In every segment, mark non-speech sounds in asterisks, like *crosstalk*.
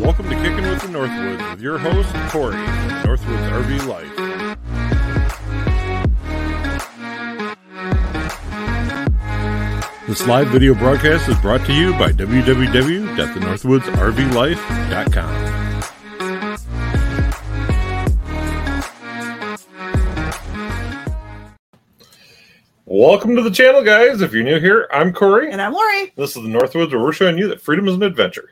Welcome to Kicking with the Northwoods with your host, Corey, Northwoods RV Life. This live video broadcast is brought to you by www.thenorthwoodsrvlife.com. Welcome to the channel, guys. If you're new here, I'm Corey. And I'm Lori. This is the Northwoods, where we're showing you that freedom is an adventure.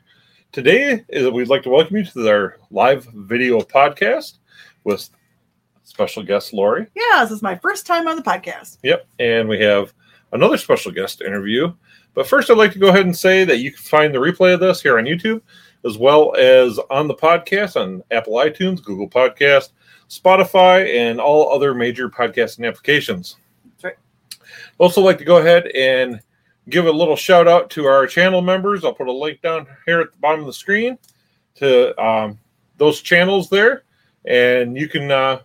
Today, is we'd like to welcome you to our live video podcast with special guest Lori. Yeah, this is my first time on the podcast. Yep, and we have another special guest interview. But first, I'd like to go ahead and say that you can find the replay of this here on YouTube, as well as on the podcast on Apple iTunes, Google Podcast, Spotify, and all other major podcasting applications. That's right. Also, like to go ahead and give a little shout out to our channel members. I'll put a link down here at the bottom of the screen to um, those channels there, and you can uh,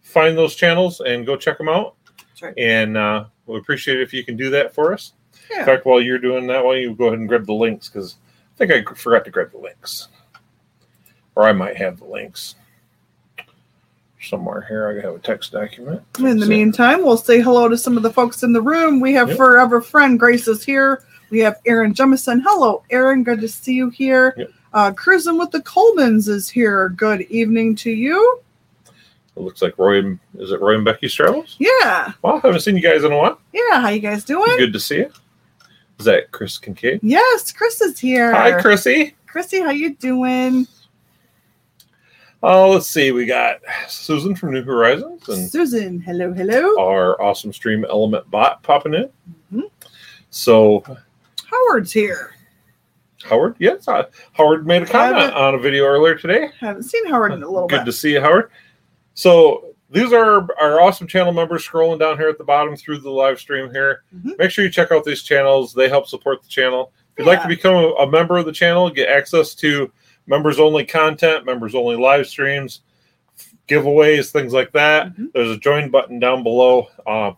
find those channels and go check them out. Right. And uh, we appreciate it if you can do that for us. Yeah. In fact, while you're doing that, why don't you go ahead and grab the links because I think I forgot to grab the links, or I might have the links somewhere here. I have a text document. In the So- meantime, we'll say hello to some of the folks in the room. We have Yep. forever friend Grace is here. We have Aaron Jemison. Hello, Aaron. Good to see you here. Yep. Uh, Cruising with the Colemans is here. Good evening to you. it looks like Roy. Is it Roy and Becky's Travels? Yeah, Well, I haven't seen you guys in a while. yeah. How you guys doing? Good to see you. Is that Chris Kincaid? Yes, Chris is here. Hi, Chrissy. Chrissy, how you doing? Oh, let's see. We got Susan from New Horizons and Susan, hello, hello. our awesome stream element bot popping in. Mhm. So Howard's here. Howard, yes, uh, Howard made a comment on a video earlier today. Haven't seen Howard in a little bit. Good bit. to see you, Howard. So these are our awesome channel members scrolling down here at the bottom through the live stream here. Mhm. Make sure you check out these channels. They help support the channel. If you'd like to become a, a member of the channel, get access to members only content, members only live streams, giveaways, things like that. Mhm. There's a join button down below uh,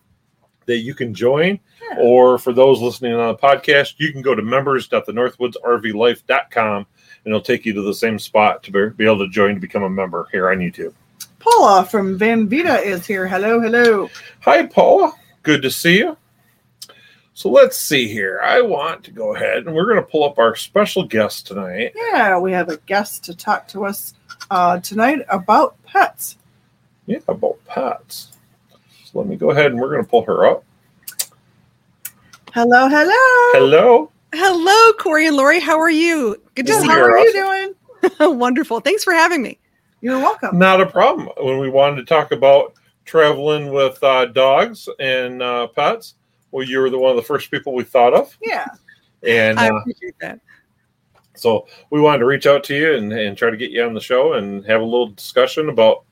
that you can join. Yeah. Or for those listening on the podcast, you can go to members.thenorthwoodsrvlife.com and it'll take you to the same spot to be, be able to join to become a member here on YouTube. Paula from Van Vita is here. Hello, hello. Hi, Paula. Good to see you. So let's see here. I want to go ahead and we're going to pull up our special guest tonight. Yeah, we have a guest to talk to us uh, tonight about pets. Yeah, about pets. So let me go ahead and we're going to pull her up. Hello, hello. Hello. Hello, Corey and Lori. How are you? Good to see How You're are you doing? *laughs* Wonderful. Thanks for having me. You're welcome. Not a problem. When we wanted to talk about traveling with uh, dogs and uh, pets, well, you were the one of the first people we thought of. Yeah. And I uh, appreciate that. So we wanted to reach out to you and, and try to get you on the show and have a little discussion about,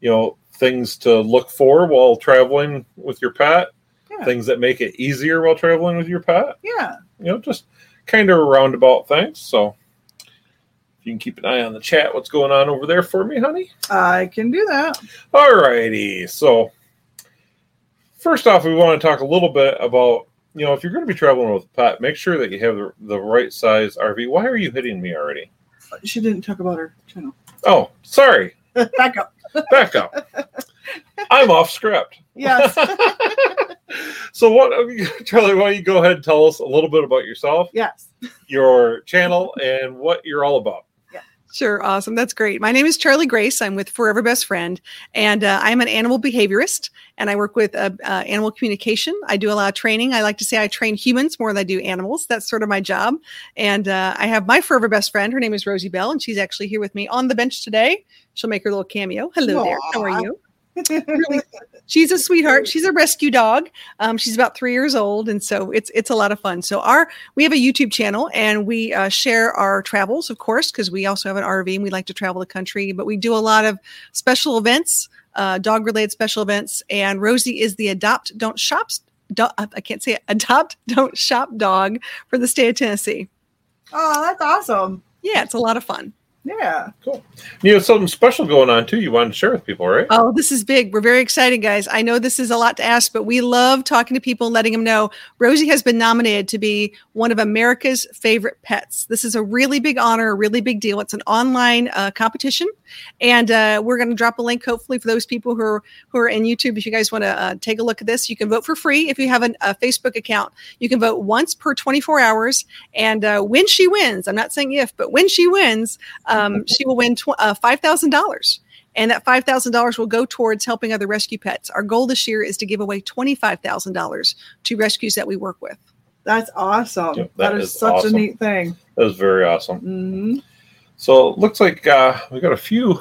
you know, things to look for while traveling with your pet, Yeah. things that make it easier while traveling with your pet, Yeah. you know, just kind of a roundabout things. So if you can keep an eye on the chat, what's going on over there for me, honey? I can do that. All righty. So first off, we want to talk a little bit about, you know, if you're going to be traveling with a pet, make sure that you have the, the right size RV. Why are you hitting me already? She didn't talk about her channel. Oh, sorry. *laughs* Back up. Back up. I'm off script. Yes. *laughs* so, what, Charlie? Why don't you go ahead and tell us a little bit about yourself, yes. your channel, and what you're all about? Sure. Awesome. That's great. My name is Charlie Grace. I'm with Furever Best Friend, and uh, I'm an animal behaviorist, and I work with uh, uh, animal communication. I do a lot of training. I like to say I train humans more than I do animals. That's sort of my job. And uh, I have my Forever Best Friend. Her name is Rosie Bell, and she's actually here with me on the bench today. She'll make her little cameo. Hello there. How are you? Really, she's a sweetheart. She's a rescue dog. Um, she's about three years old, and so it's it's a lot of fun. So our we have a YouTube channel, and we uh, share our travels, of course, because we also have an RV and we like to travel the country. But we do a lot of special events, uh, dog related special events. And Rosie is the adopt don't shop. Do, I can't say it. Adopt don't shop dog for the state of Tennessee. oh, that's awesome. Yeah, it's a lot of fun. Yeah. Cool. You have something special going on too. You wanted to share with people, right? Oh, this is big. We're very excited, guys. I know this is a lot to ask, but we love talking to people and letting them know Rosie has been nominated to be one of America's favorite pets. This is a really big honor, a really big deal. It's an online uh, competition, and uh, we're going to drop a link hopefully for those people who are who are in YouTube. If you guys want to uh, take a look at this, you can vote for free if you have an, a Facebook account. You can vote once per 24 hours, and uh, when she wins, I'm not saying if, but when she wins, um, *laughs* she will win tw- uh, five thousand dollars and that $5,000 will go towards helping other rescue pets. Our goal this year is to give away $25,000 to rescues that we work with. That's awesome. Yep, that that is, is such awesome. a neat thing. That was very awesome. hmm So it looks like uh, we got a few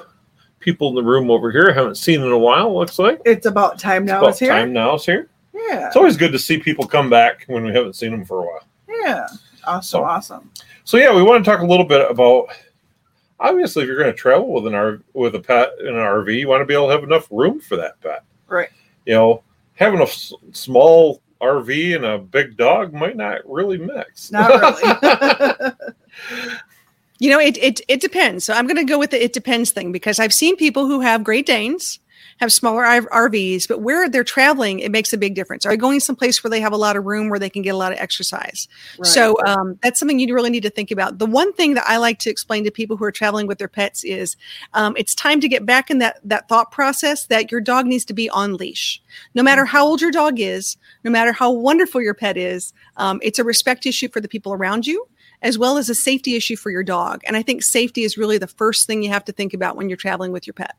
people in the room over here. Haven't seen in a while. Looks like It's about time now. about It's here. time now is here. Yeah. It's always good to see people come back when we haven't seen them for a while. yeah. Awesome. So- awesome. So yeah, we want to talk a little bit about. Obviously, if you're going to travel with an R with a pet in an RV, you want to be able to have enough room for that pet. Right. You know, having a s- small RV and a big dog might not really mix. Not really. *laughs* You know, it it it depends. So I'm going to go with the it depends thing because I've seen people who have Great Danes have smaller RVs, but where they're traveling, it makes a big difference. Are they going someplace where they have a lot of room where they can get a lot of exercise? Right. So um, that's something you really need to think about. The one thing that I like to explain to people who are traveling with their pets is um, it's time to get back in that that thought process that your dog needs to be on leash. No matter how old your dog is, no matter how wonderful your pet is, um, it's a respect issue for the people around you as well as a safety issue for your dog. And I think safety is really the first thing you have to think about when you're traveling with your pet.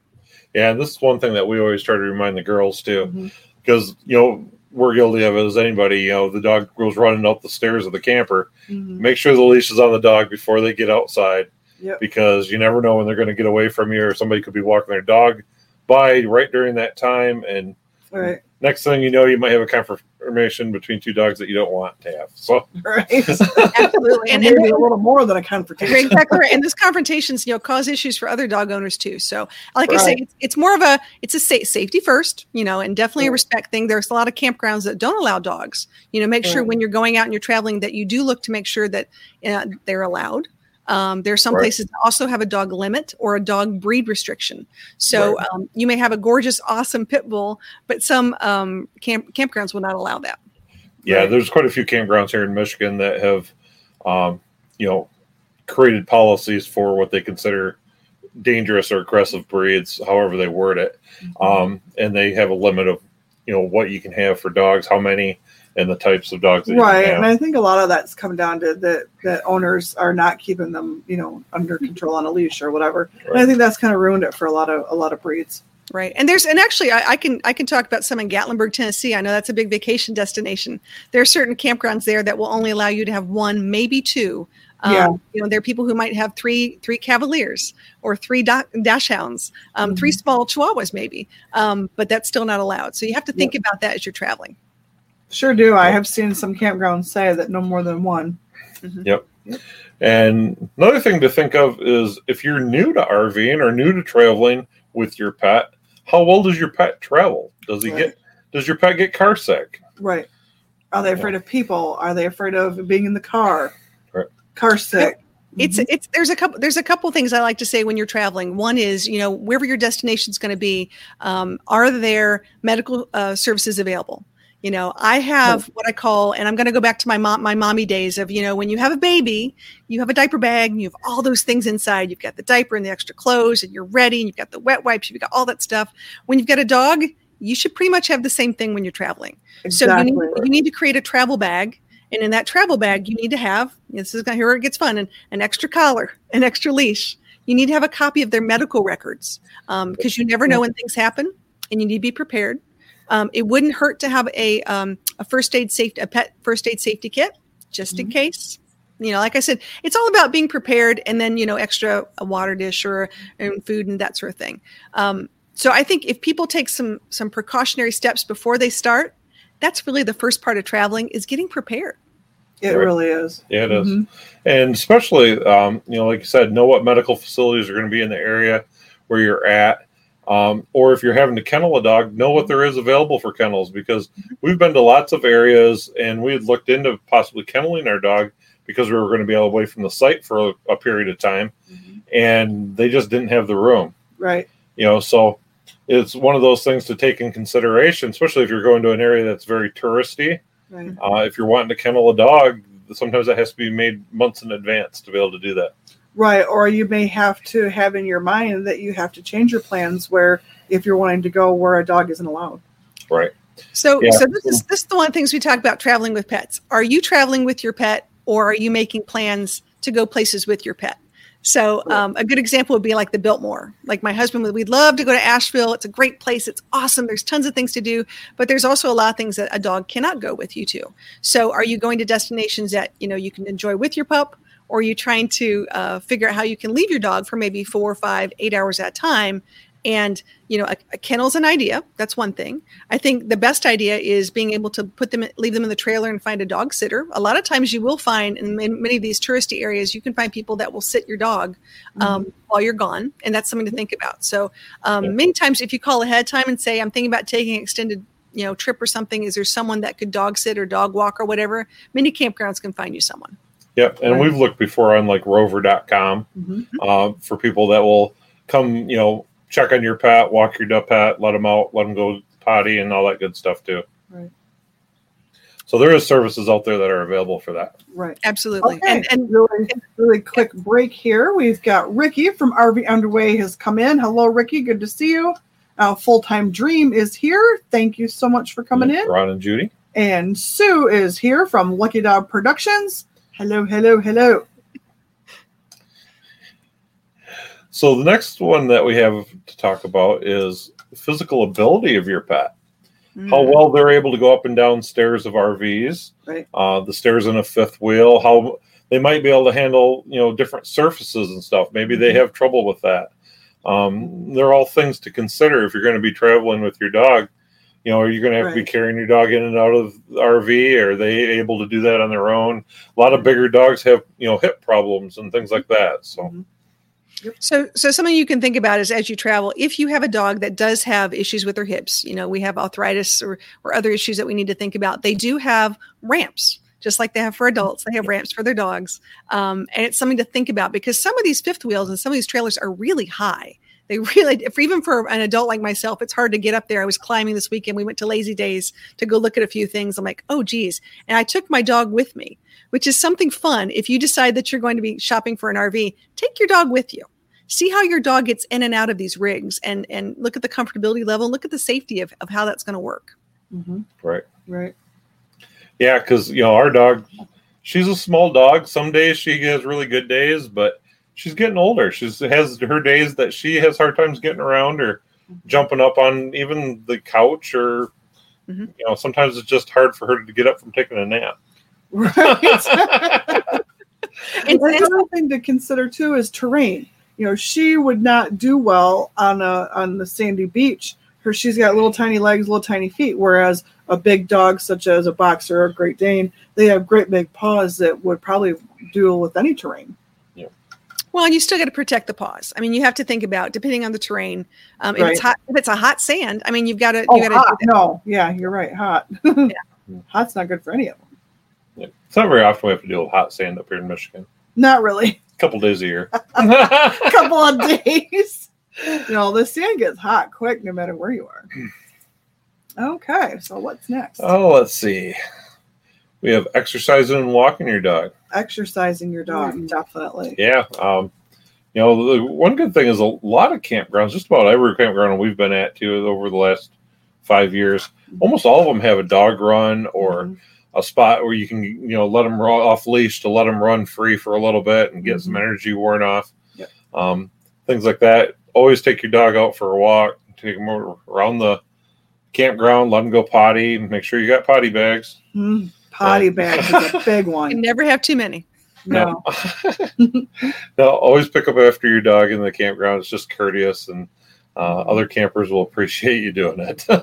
Yeah, and this is one thing that we always try to remind the girls too, because you know we're guilty of it as anybody. You know, the dog goes running up the stairs of the camper. Mhm. Make sure the leash is on the dog before they get outside, Yep. because you never know when they're going to get away from you, or somebody could be walking their dog by right during that time, and Right. Next thing you know, you might have a confirmation between two dogs that you don't want to have. So, *laughs* Right. Absolutely. and and, and maybe a little more than a confrontation. exactly right. And those confrontations, you know, cause issues for other dog owners too. So, like I say, it's, it's more of a it's a sa- safety first, you know, and definitely a respect thing. There's a lot of campgrounds that don't allow dogs. You know, make sure when you're going out and you're traveling that you do look to make sure that uh, they're allowed. Um, there are some Right. places that also have a dog limit or a dog breed restriction. So um, you may have a gorgeous, awesome pit bull, but some um, camp campgrounds will not allow that. yeah, Right. there's quite a few campgrounds here in Michigan that have, um, you know, created policies for what they consider dangerous or aggressive breeds, however they word it. Um, and they have a limit of, you know, what you can have for dogs, how many, and the types of dogs that right. you And. I think a lot of that's come down to that that owners are not keeping them, you know, under control on a leash or whatever. And I think that's kind of ruined it for a lot of a lot of breeds. Right. And there's and actually I, I can I can talk about some in Gatlinburg, Tennessee. I know that's a big vacation destination. There are certain campgrounds there that will only allow you to have one, maybe two. Um, Yeah. You know, there are people who might have three three Cavaliers or three da- dachshunds, um, three small Chihuahuas, maybe. Um, but that's still not allowed. So you have to think about that as you're traveling. Sure do. I have seen some campgrounds say that no more than one. Yep. And another thing to think of is if you're new to RVing or new to traveling with your pet, how well does your pet travel? Does he Right. get? Does your pet get car sick? Right. Are they afraid of people? Are they afraid of being in the car? Right. Car sick. It's it's there's a couple there's a couple things I like to say when you're traveling. One is you know wherever your destination is going to be, um, are there medical uh, services available? You know, I have what I call, and I'm going to go back to my mom my mommy days of you know when you have a baby, you have a diaper bag, and you have all those things inside. You've got the diaper and the extra clothes, and you're ready. And you've got the wet wipes. You've got all that stuff. When you've got a dog, you should pretty much have the same thing when you're traveling. So you need, you need to create a travel bag. And in that travel bag, you need to have this is here where it gets fun an, an extra collar, an extra leash. You need to have a copy of their medical records um, because you never know when things happen and you need to be prepared. Um, it wouldn't hurt to have a, um, a first aid safety, a pet first aid safety kit just in case. You know, like I said, it's all about being prepared and then, you know, extra a water dish or and food and that sort of thing. Um, so I think if people take some some precautionary steps before they start, that's really the first part of traveling is getting prepared. It Right. really is. Yeah, it is. Mhm. and especially um, you know like you said know what medical facilities are going to be in the area where you're at um, or if you're having to kennel a dog know what there is available for kennels because we've been to lots of areas and we had looked into possibly kenneling our dog because we were going to be away from the site for a, a period of time and they just didn't have the room. Right. You know, so it's one of those things to take in consideration, especially if you're going to an area that's very touristy. Right. Uh, if you're wanting to kennel a dog, sometimes that has to be made months in advance to be able to do that. Right. Or you may have to have in your mind that you have to change your plans where if you're wanting to go where a dog isn't allowed. Right. So, Yeah. so this is this is the one of the things we talk about traveling with pets. Are you traveling with your pet, or are you making plans to go places with your pet? So, um, a good example would be like the Biltmore. Like my husband would, we'd love to go to Asheville. It's a great place. It's awesome. There's tons of things to do, but there's also a lot of things that a dog cannot go with you to. So, are you going to destinations that you know you can enjoy with your pup, or are you trying to uh, figure out how you can leave your dog for maybe four, five, eight hours at a time? And you know, a, a kennel's an idea. That's one thing. I think the best idea is being able to put them, leave them in the trailer, and find a dog sitter. A lot of times, you will find in, in many of these touristy areas, you can find people that will sit your dog um, while you're gone, and that's something to think about. So, um, many times, if you call ahead of time and say, "I'm thinking about taking an extended." You know, trip or something. Is there someone that could dog sit or dog walk or whatever? Many campgrounds can find you someone. Yep. And Right. we've looked before on like rover.com Mhm. uh, for people that will come, you know, check on your pet, walk your pet, let them out, let them go potty, and all that good stuff too. Right. So there is services out there that are available for that. Right. Absolutely. Okay. And and really, really quick break here. We've got Ricky from RV Underway has come in. Hello, Ricky. Good to see you. Uh, Full Time Dream is here. Thank you so much for coming in. Ron and Judy. And Sue is here from Lucky Dog Productions. Hello, hello, hello. So the next one that we have to talk about is the physical ability of your pet. How Mm. well they're able to go up and down stairs of RVs, Right. uh, the stairs in a fifth wheel, how they might be able to handle, you know, different surfaces and stuff. Maybe they have trouble with that. Um, they're all things to consider if you're going to be traveling with your dog. You know, are you going to have to be carrying your dog in and out of the RV? Are they able to do that on their own? A lot of bigger dogs have, you know, hip problems and things like that. So, Mhm. So, so something you can think about is as you travel, if you have a dog that does have issues with their hips, you know, we have arthritis or, or other issues that we need to think about. They do have ramps, just like they have for adults. They have ramps for their dogs, um, and it's something to think about because some of these fifth wheels and some of these trailers are really high. They really, for even for an adult like myself, it's hard to get up there. I was climbing this weekend. We went to Lazydays to go look at a few things. I'm like, oh, geez. And I took my dog with me, which is something fun. If you decide that you're going to be shopping for an RV, take your dog with you. See how your dog gets in and out of these rigs and, and look at the comfortability level, look at the safety of, of how that's going to work. Mhm. right. Right. Yeah, because you know our dog, she's a small dog. Some days she has really good days, but she's getting older. She's has her days that she has hard times getting around or jumping up on even the couch, or Mhm. you know sometimes it's just hard for her to get up from taking a nap. Right. *laughs* *laughs* And, and Another thing to consider too is terrain. You know, she would not do well on a on the sandy beach. Her she's got little tiny legs, little tiny feet, whereas a big dog such as a boxer or a Great Dane, they have great big paws that would probably deal with any terrain. Well, you still got to protect the paws. I mean, you have to think about depending on the terrain. Um, if it's Right. hot, if it's a hot sand, I mean, you've got to Oh, you got to hot. No, yeah, you're right. Hot. *laughs* Hot's not good for any of them. Yeah. It's not very often we have to deal with hot sand up here in Michigan. Not really. A couple days a year. *laughs* A couple of days. You know, the sand gets hot quick no matter where you are. Okay, so what's next? oh, let's see. We have exercising and walking your dog. Exercising your dog, definitely. Yeah. Um, you know, the one good thing is a lot of campgrounds, just about every campground we've been at too over the last five years, almost all of them have a dog run or Mhm. a spot where you can, you know, let them run off leash to let them run free for a little bit and get some Mhm. energy worn off. Yep. Um, things like that. Always take your dog out for a walk, take them around the campground, let them go potty, make sure you got potty bags. Mm, Potty bags is a *laughs* big one. you never have too many. No. no, *laughs* always pick up after your dog in the campground. It's just courteous, and uh, other campers will appreciate you doing it. *laughs*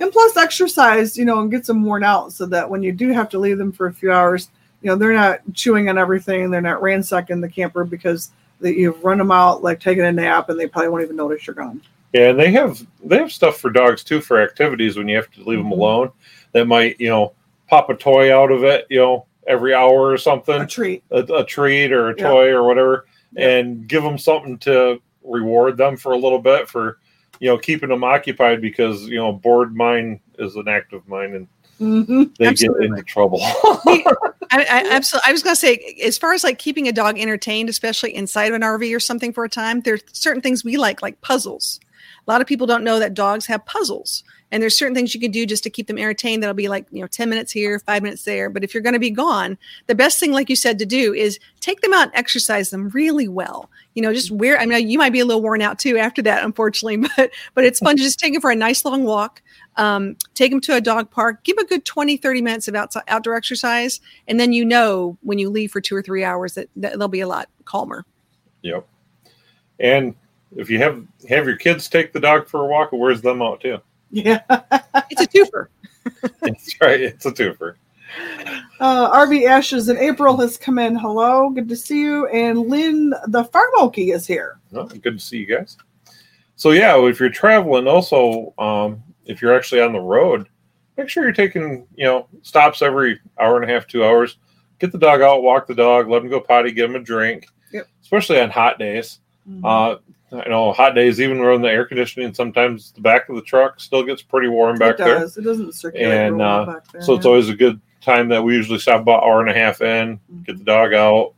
and plus exercise, you know, and get them worn out so that when you do have to leave them for a few hours, you know, they're not chewing on everything. They're not ransacking the camper because that you've run them out like taking a nap and they probably won't even notice you're gone. yeah, and they have they have stuff for dogs too for activities when you have to leave them Mhm. alone. That might you know pop a toy out of it, you know, every hour or something, A treat. a, a treat or a toy or whatever, and give them something to reward them for a little bit for you know keeping them occupied because you know bored mind is an active mind and hmm they Absolutely. get into trouble. *laughs* I, I *laughs* absolutely. I was going to say, as far as like keeping a dog entertained, especially inside of an RV or something for a time, there's certain things we like, like puzzles. A lot of people don't know that dogs have puzzles, and there's certain things you can do just to keep them entertained. That'll be like you know, ten minutes here, five minutes there. But if you're going to be gone, the best thing, like you said, to do is take them out and exercise them really well. You know, just wear. I mean, you might be a little worn out too after that, unfortunately, *laughs* but but it's fun to just take them for a nice long walk. Um, take them to a dog park, give a good 20, 30 minutes of outside, outdoor exercise, and then you know when you leave for two or three hours that, that they'll be a lot calmer. Yep. And if you have have your kids take the dog for a walk, it wears them out too. Yeah. It's a twofer. *laughs* That's right. It's a twofer. Uh, RV Ashes in April has come in. Hello, good to see you. And Lynn, the farm okie, is here. Well, good to see you guys. So yeah, if you're traveling, also um, if you're actually on the road, make sure you're taking you know stops every hour and a half, two hours. Get the dog out, walk the dog, let him go potty, give him a drink. Yep. Especially on hot days. Uh, I know hot days, even when the air conditioning, sometimes the back of the truck still gets pretty warm back it there. does. It doesn't circulate And, uh, back there. So it's always a good time that we usually stop about hour and a half in, get the dog out,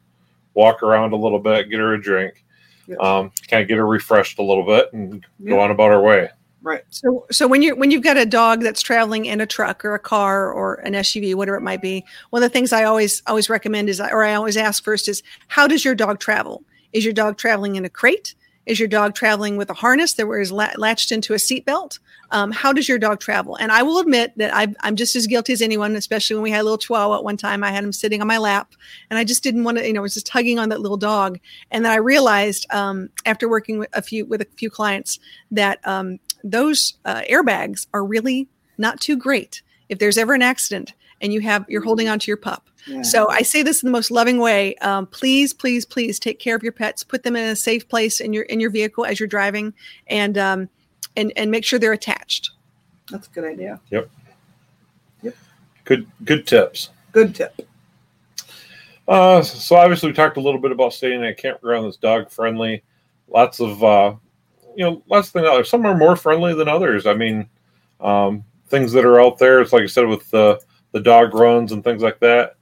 walk around a little bit, get her a drink, Yep. um, kind of get her refreshed a little bit, and go on about our way. right. So, so when you're when you've got a dog that's traveling in a truck or a car or an SUV, whatever it might be, one of the things I always always recommend is, or I always ask first is, how does your dog travel? Is your dog traveling in a crate? Is your dog traveling with a harness that was la- latched into a seatbelt? Um, how does your dog travel? And I will admit that i I'm just as guilty as anyone, especially when we had a little chihuahua at one time. I had him sitting on my lap and I just didn't want to, you know, I was just tugging on that little dog. And then I realized um, after working with a few with a few clients that um, those uh, airbags are really not too great if there's ever an accident and you have you're holding onto your pup. Yeah. So I say this in the most loving way. Um, please, please, please take care of your pets. Put them in a safe place in your in your vehicle as you're driving, and um, and and make sure they're attached. That's a good idea. Yep. Yep. Good, good tips. Good tip. Uh, so obviously we talked a little bit about staying at a campground that's dog friendly. Lots of, uh, you know, lots of things out there. Some are more friendly than others. I mean, um, things that are out there. It's like I said with the the dog runs and things like that.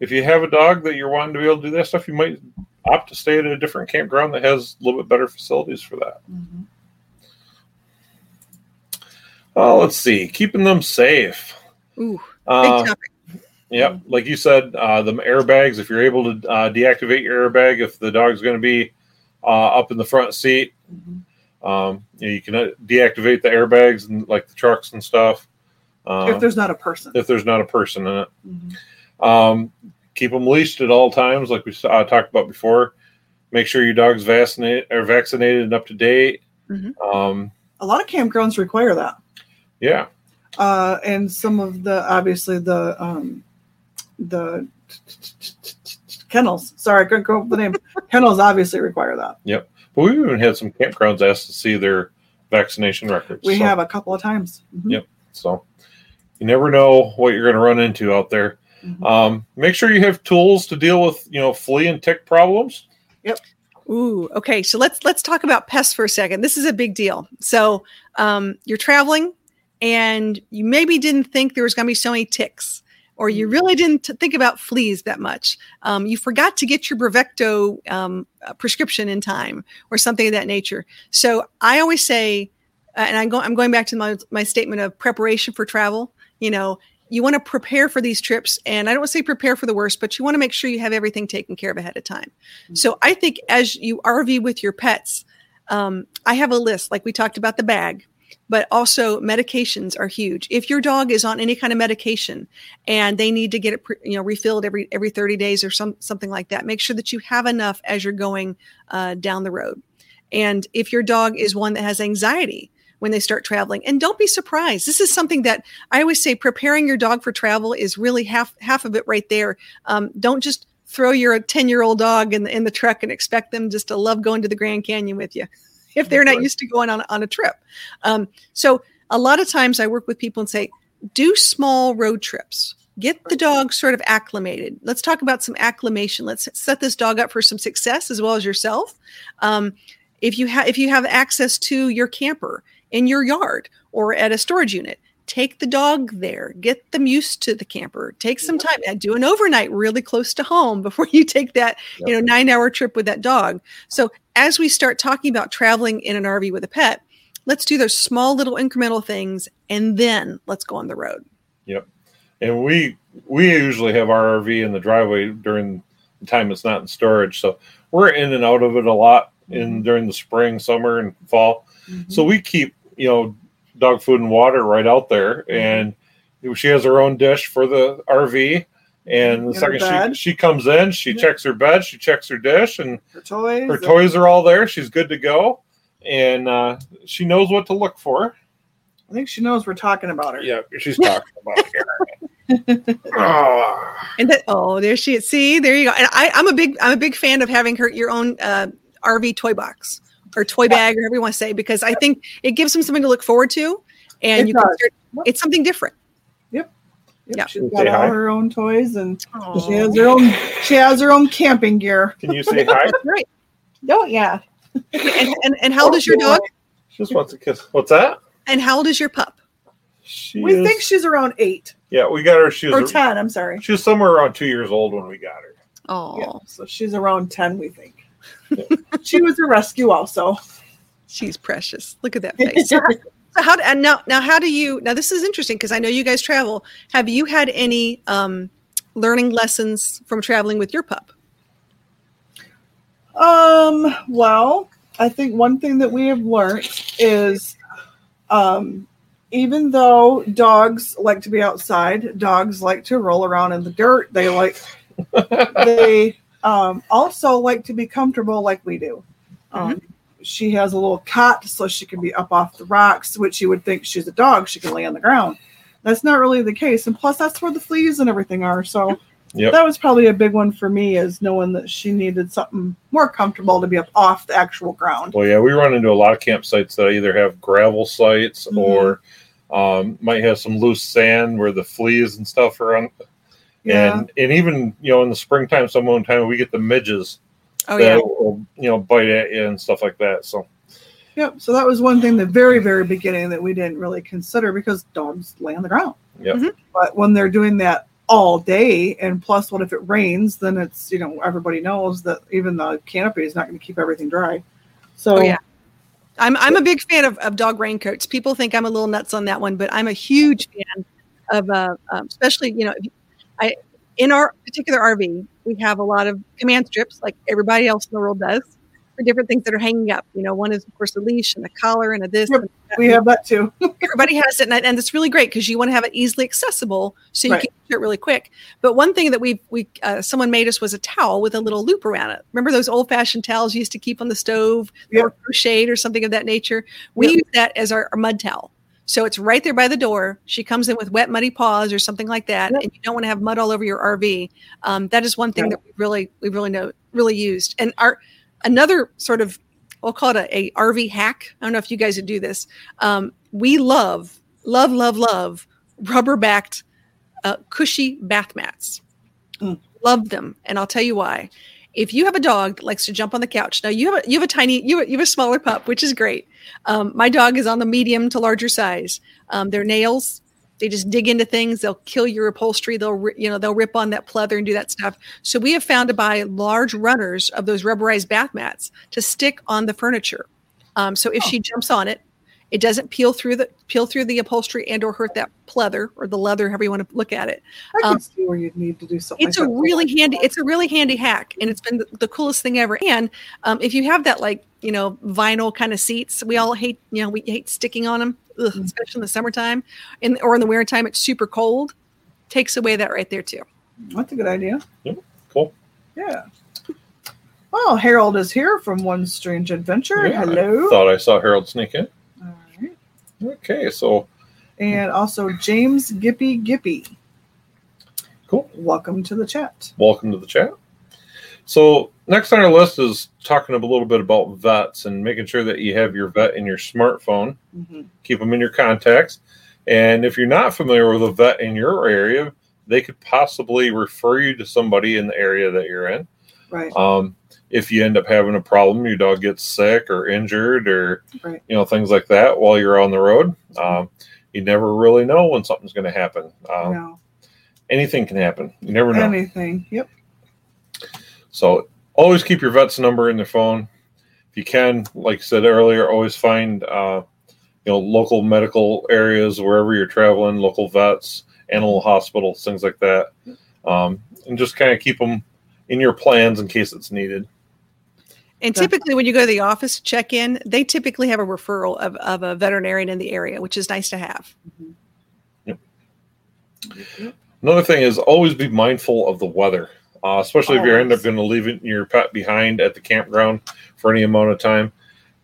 If you have a dog that you're wanting to be able to do that stuff, you might opt to stay at a different campground that has a little bit better facilities for that. Mhm. Uh, let's see, keeping them safe. Ooh, big Uh, topic. Yep, like you said, uh, the airbags. If you're able to uh, deactivate your airbag, if the dog's going to be uh, up in the front seat, Mhm. um, you, know, you can uh, deactivate the airbags and like the trucks and stuff. Uh, if there's not a person. if there's not a person in it, Mhm. um, keep them leashed at all times, like we uh, talked about before. Make sure your dog's vaccinated or vaccinated and up to date. Mhm. Um, A lot of campgrounds require that. yeah, uh, and some of the obviously the um, the kennels. Sorry, I couldn't come up with the name. *laughs* kennels obviously require that. Yep. But we've even had some campgrounds ask to see their vaccination records. We So- have a couple of times. Mhm. Yep. So you never know what you're going to run into out there. Mhm. Um, make sure you have tools to deal with, you know, flea and tick problems. Yep. Ooh, okay. So let's let's talk about pests for a second. This is a big deal. So um, you're traveling, and you maybe didn't think there was going to be so many ticks, or you really didn't t- think about fleas that much. Um, you forgot to get your Bravecto um, uh, prescription in time, or something of that nature. So I always say, uh, and I'm, go- I'm going back to my my statement of preparation for travel. You know, you want to prepare for these trips and i don't want to say prepare for the worst but you want to make sure you have everything taken care of ahead of time. So i think as you rv with your pets um, i have a list like we talked about the bag but also medications are huge. If your dog is on any kind of medication and they need to get it pre- you know refilled every every 30 days or some something like that make sure that you have enough as you're going uh, down the road. And if your dog is one that has anxiety when they start traveling and don't be surprised this is something that I always say preparing your dog for travel is really half half of it right there. Um, don't just throw your 10 year old dog in the, in the truck and expect them just to love going to the Grand Canyon with you *laughs* if they're not used to going on, on a trip. Um, so a lot of times I work with people and say, do small road trips get the dog sort of acclimated. Let's talk about some acclimation. Let's set this dog up for some success as well as yourself. Um, if you have if you have access to your camper in your yard or at a storage unit, take the dog there. Get them used to the camper. Take some time and do an overnight really close to home *laughs* before you take that you know nine hour trip with that dog. So as we start talking about traveling in an RV with a pet, let's do those small little incremental things and then let's go on the road. Yep. And we we usually have our RV in the driveway during the time it's not in storage, so we're in and out of it a lot in during the spring, summer, and fall. Mm-hmm. So we keep you know dog food and water right out there, and she has her own dish for the RV. And the second she, she comes in, she Yeah. checks her bed, she checks her dish, and her toys. her toys are all there. She's good to go, and uh, she knows what to look for. I think she knows we're talking about her. Yeah, she's talking *laughs* about her. oh, *laughs* And that oh, there she is. See, there you go. And I, I'm a big I'm a big fan of having her your own uh, RV toy box or toy bag or however you want to say because I think it gives them something to look forward to, and It you can does. start, it's something different. Yep, Yeah. She's Say got all hi. her own toys and she has her own she has her own camping gear. can you say hi? *laughs* Great. Oh yeah. And, and, and how old is your dog? She just wants a kiss. What's that? And how old is your pup? She We is- think she's around eight yeah, we got her. She or ten. I'm sorry. she was somewhere around two years old when we got her. Oh, Yeah, so she's around ten. We think. *laughs* she was a rescue also. she's precious. Look at that *laughs* face. So how and now now how do you now this is interesting because I know you guys travel. Have you had any um, learning lessons from traveling with your pup? Um, well, I think one thing that we have learned is um, even though dogs like to be outside, dogs like to roll around in the dirt. They like *laughs* they um, also like to be comfortable like we do. Um, She has a little cot so she can be up off the rocks, which you would think she's a dog. She can lay on the ground. That's not really the case. And plus, that's where the fleas and everything are. So Yep. that was probably a big one for me is knowing that she needed something more comfortable to be up off the actual ground. Well, yeah, we run into a lot of campsites that either have gravel sites Mhm. or um, might have some loose sand where the fleas and stuff are on. Yeah. And and even you know in the springtime, some one time we get the midges Oh that yeah. will you know bite at you and stuff like that. So Yep. So that was one thing the very, very beginning that we didn't really consider because dogs lay on the ground. Yep. Mhm. But when they're doing that all day, and plus, what if it rains? Then it's you know everybody knows that even the canopy is not going to keep everything dry. So Oh, yeah. I'm I'm a big fan of, of dog raincoats. People think I'm a little nuts on that one, but I'm a huge fan of uh, um, especially you know if you- I in our particular RV we have a lot of command strips like everybody else in the world does for different things that are hanging up. You know, one is of course a leash and a collar and a this. Yep. and we have that too. *laughs* everybody has it, and, and it's really great because you want to have it easily accessible, so you Right. can do it really quick. But one thing that we we uh, someone made us was a towel with a little loop around it. Remember those old fashioned towels you used to keep on the stove Yep. or crocheted or something of that nature? We Yep. use that as our, our mud towel. So it's right there by the door. She comes in with wet, muddy paws or something like that, Yep. and you don't want to have mud all over your RV. Um, that is one thing Right. that we really we really know really used. And our another sort of we'll call it a, a RV hack. I don't know if you guys would do this. Um, we love, love, love, love rubber backed, uh, cushy bath mats. Mm. Love them, and I'll tell you why. If you have a dog that likes to jump on the couch, now you have a, you have a tiny you have, you have a smaller pup, which is great. Um, my dog is on the medium to larger size. Um, their nails they just dig into things. They'll kill your upholstery. They'll you know they'll rip on that pleather and do that stuff. So we have found to buy large runners of those rubberized bath mats to stick on the furniture. Um, so if she jumps on it, it doesn't peel through the peel through the upholstery and or hurt that pleather or the leather, however you want to look at it. I can Um, see where you'd need to do something. It's a like that. really handy. It's a really handy hack, and it's been the, the coolest thing ever. And um, if you have that like you know vinyl kind of seats, we all hate you know we hate sticking on them, ugh, Mm. especially in the summertime, and or in the winter time it's super cold. Takes away that right there too. That's a good idea. cool. Yeah. Oh, Harold is here from One Strange Adventure. Yeah, I Hello. thought I saw Harold sneak in. Okay, so And also James Gippy Gippy. Cool. Welcome to the chat. welcome to the chat. So next on our list is talking a little bit about vets and making sure that you have your vet in your smartphone. Mhm. Keep them in your contacts. And if you're not familiar with a vet in your area, they could possibly refer you to somebody in the area that you're in. Right. Um, if you end up having a problem, your dog gets sick or injured or Right. you know things like that while you're on the road. Um, you never really know when something's going to happen. Um, no. Anything can happen. You never know. Anything. Yep. So always keep your vet's number in their phone. If you can, like I said earlier, always find uh, you know local medical areas wherever you're traveling, local vets, animal hospitals, things like that, um, and just kind of keep them in your plans in case it's needed. And typically, when you go to the office to check in, they typically have a referral of, of a veterinarian in the area, which is nice to have. Another thing is always be mindful of the weather, uh, especially if you end up going to leave it- your pet behind at the campground for any amount of time.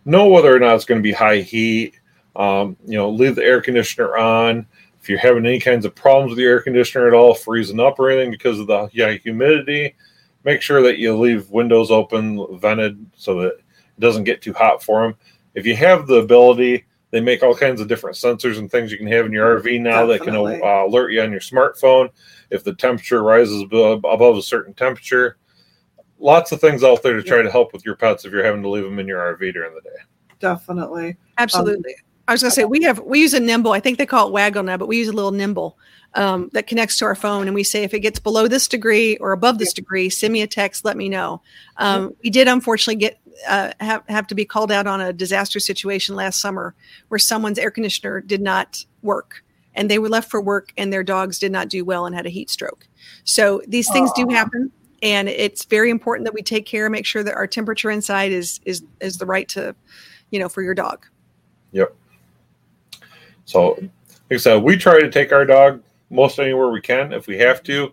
Know whether or not it's going to be high heat. Um, you know, leave the air conditioner on. If you're having any kinds of problems with the air conditioner at all, freezing up or anything because of the yeah, humidity, make sure that you leave windows open, vented, so that it doesn't get too hot for them. If you have the ability, they make all kinds of different sensors and things you can have in your RV now that can uh, alert you on your smartphone if the temperature rises above, above a certain temperature. Lots of things out there to try to help with your pets if you're having to leave them in your RV during the day. Definitely. Absolutely. I was going to say we have we use a nimble. I think they call it waggle now, but we use a little nimble um, that connects to our phone, and we say if it gets below this degree or above this degree, send me a text. Let me know. Um, we did unfortunately get uh, have have to be called out on a disaster situation last summer where someone's air conditioner did not work, and they were left for work, and their dogs did not do well and had a heat stroke. So these things do happen. And it's very important that we take care, and make sure that our temperature inside is is is the right to, you know, for your dog. Yep so, like I said, we try to take our dog most anywhere we can. If we have to,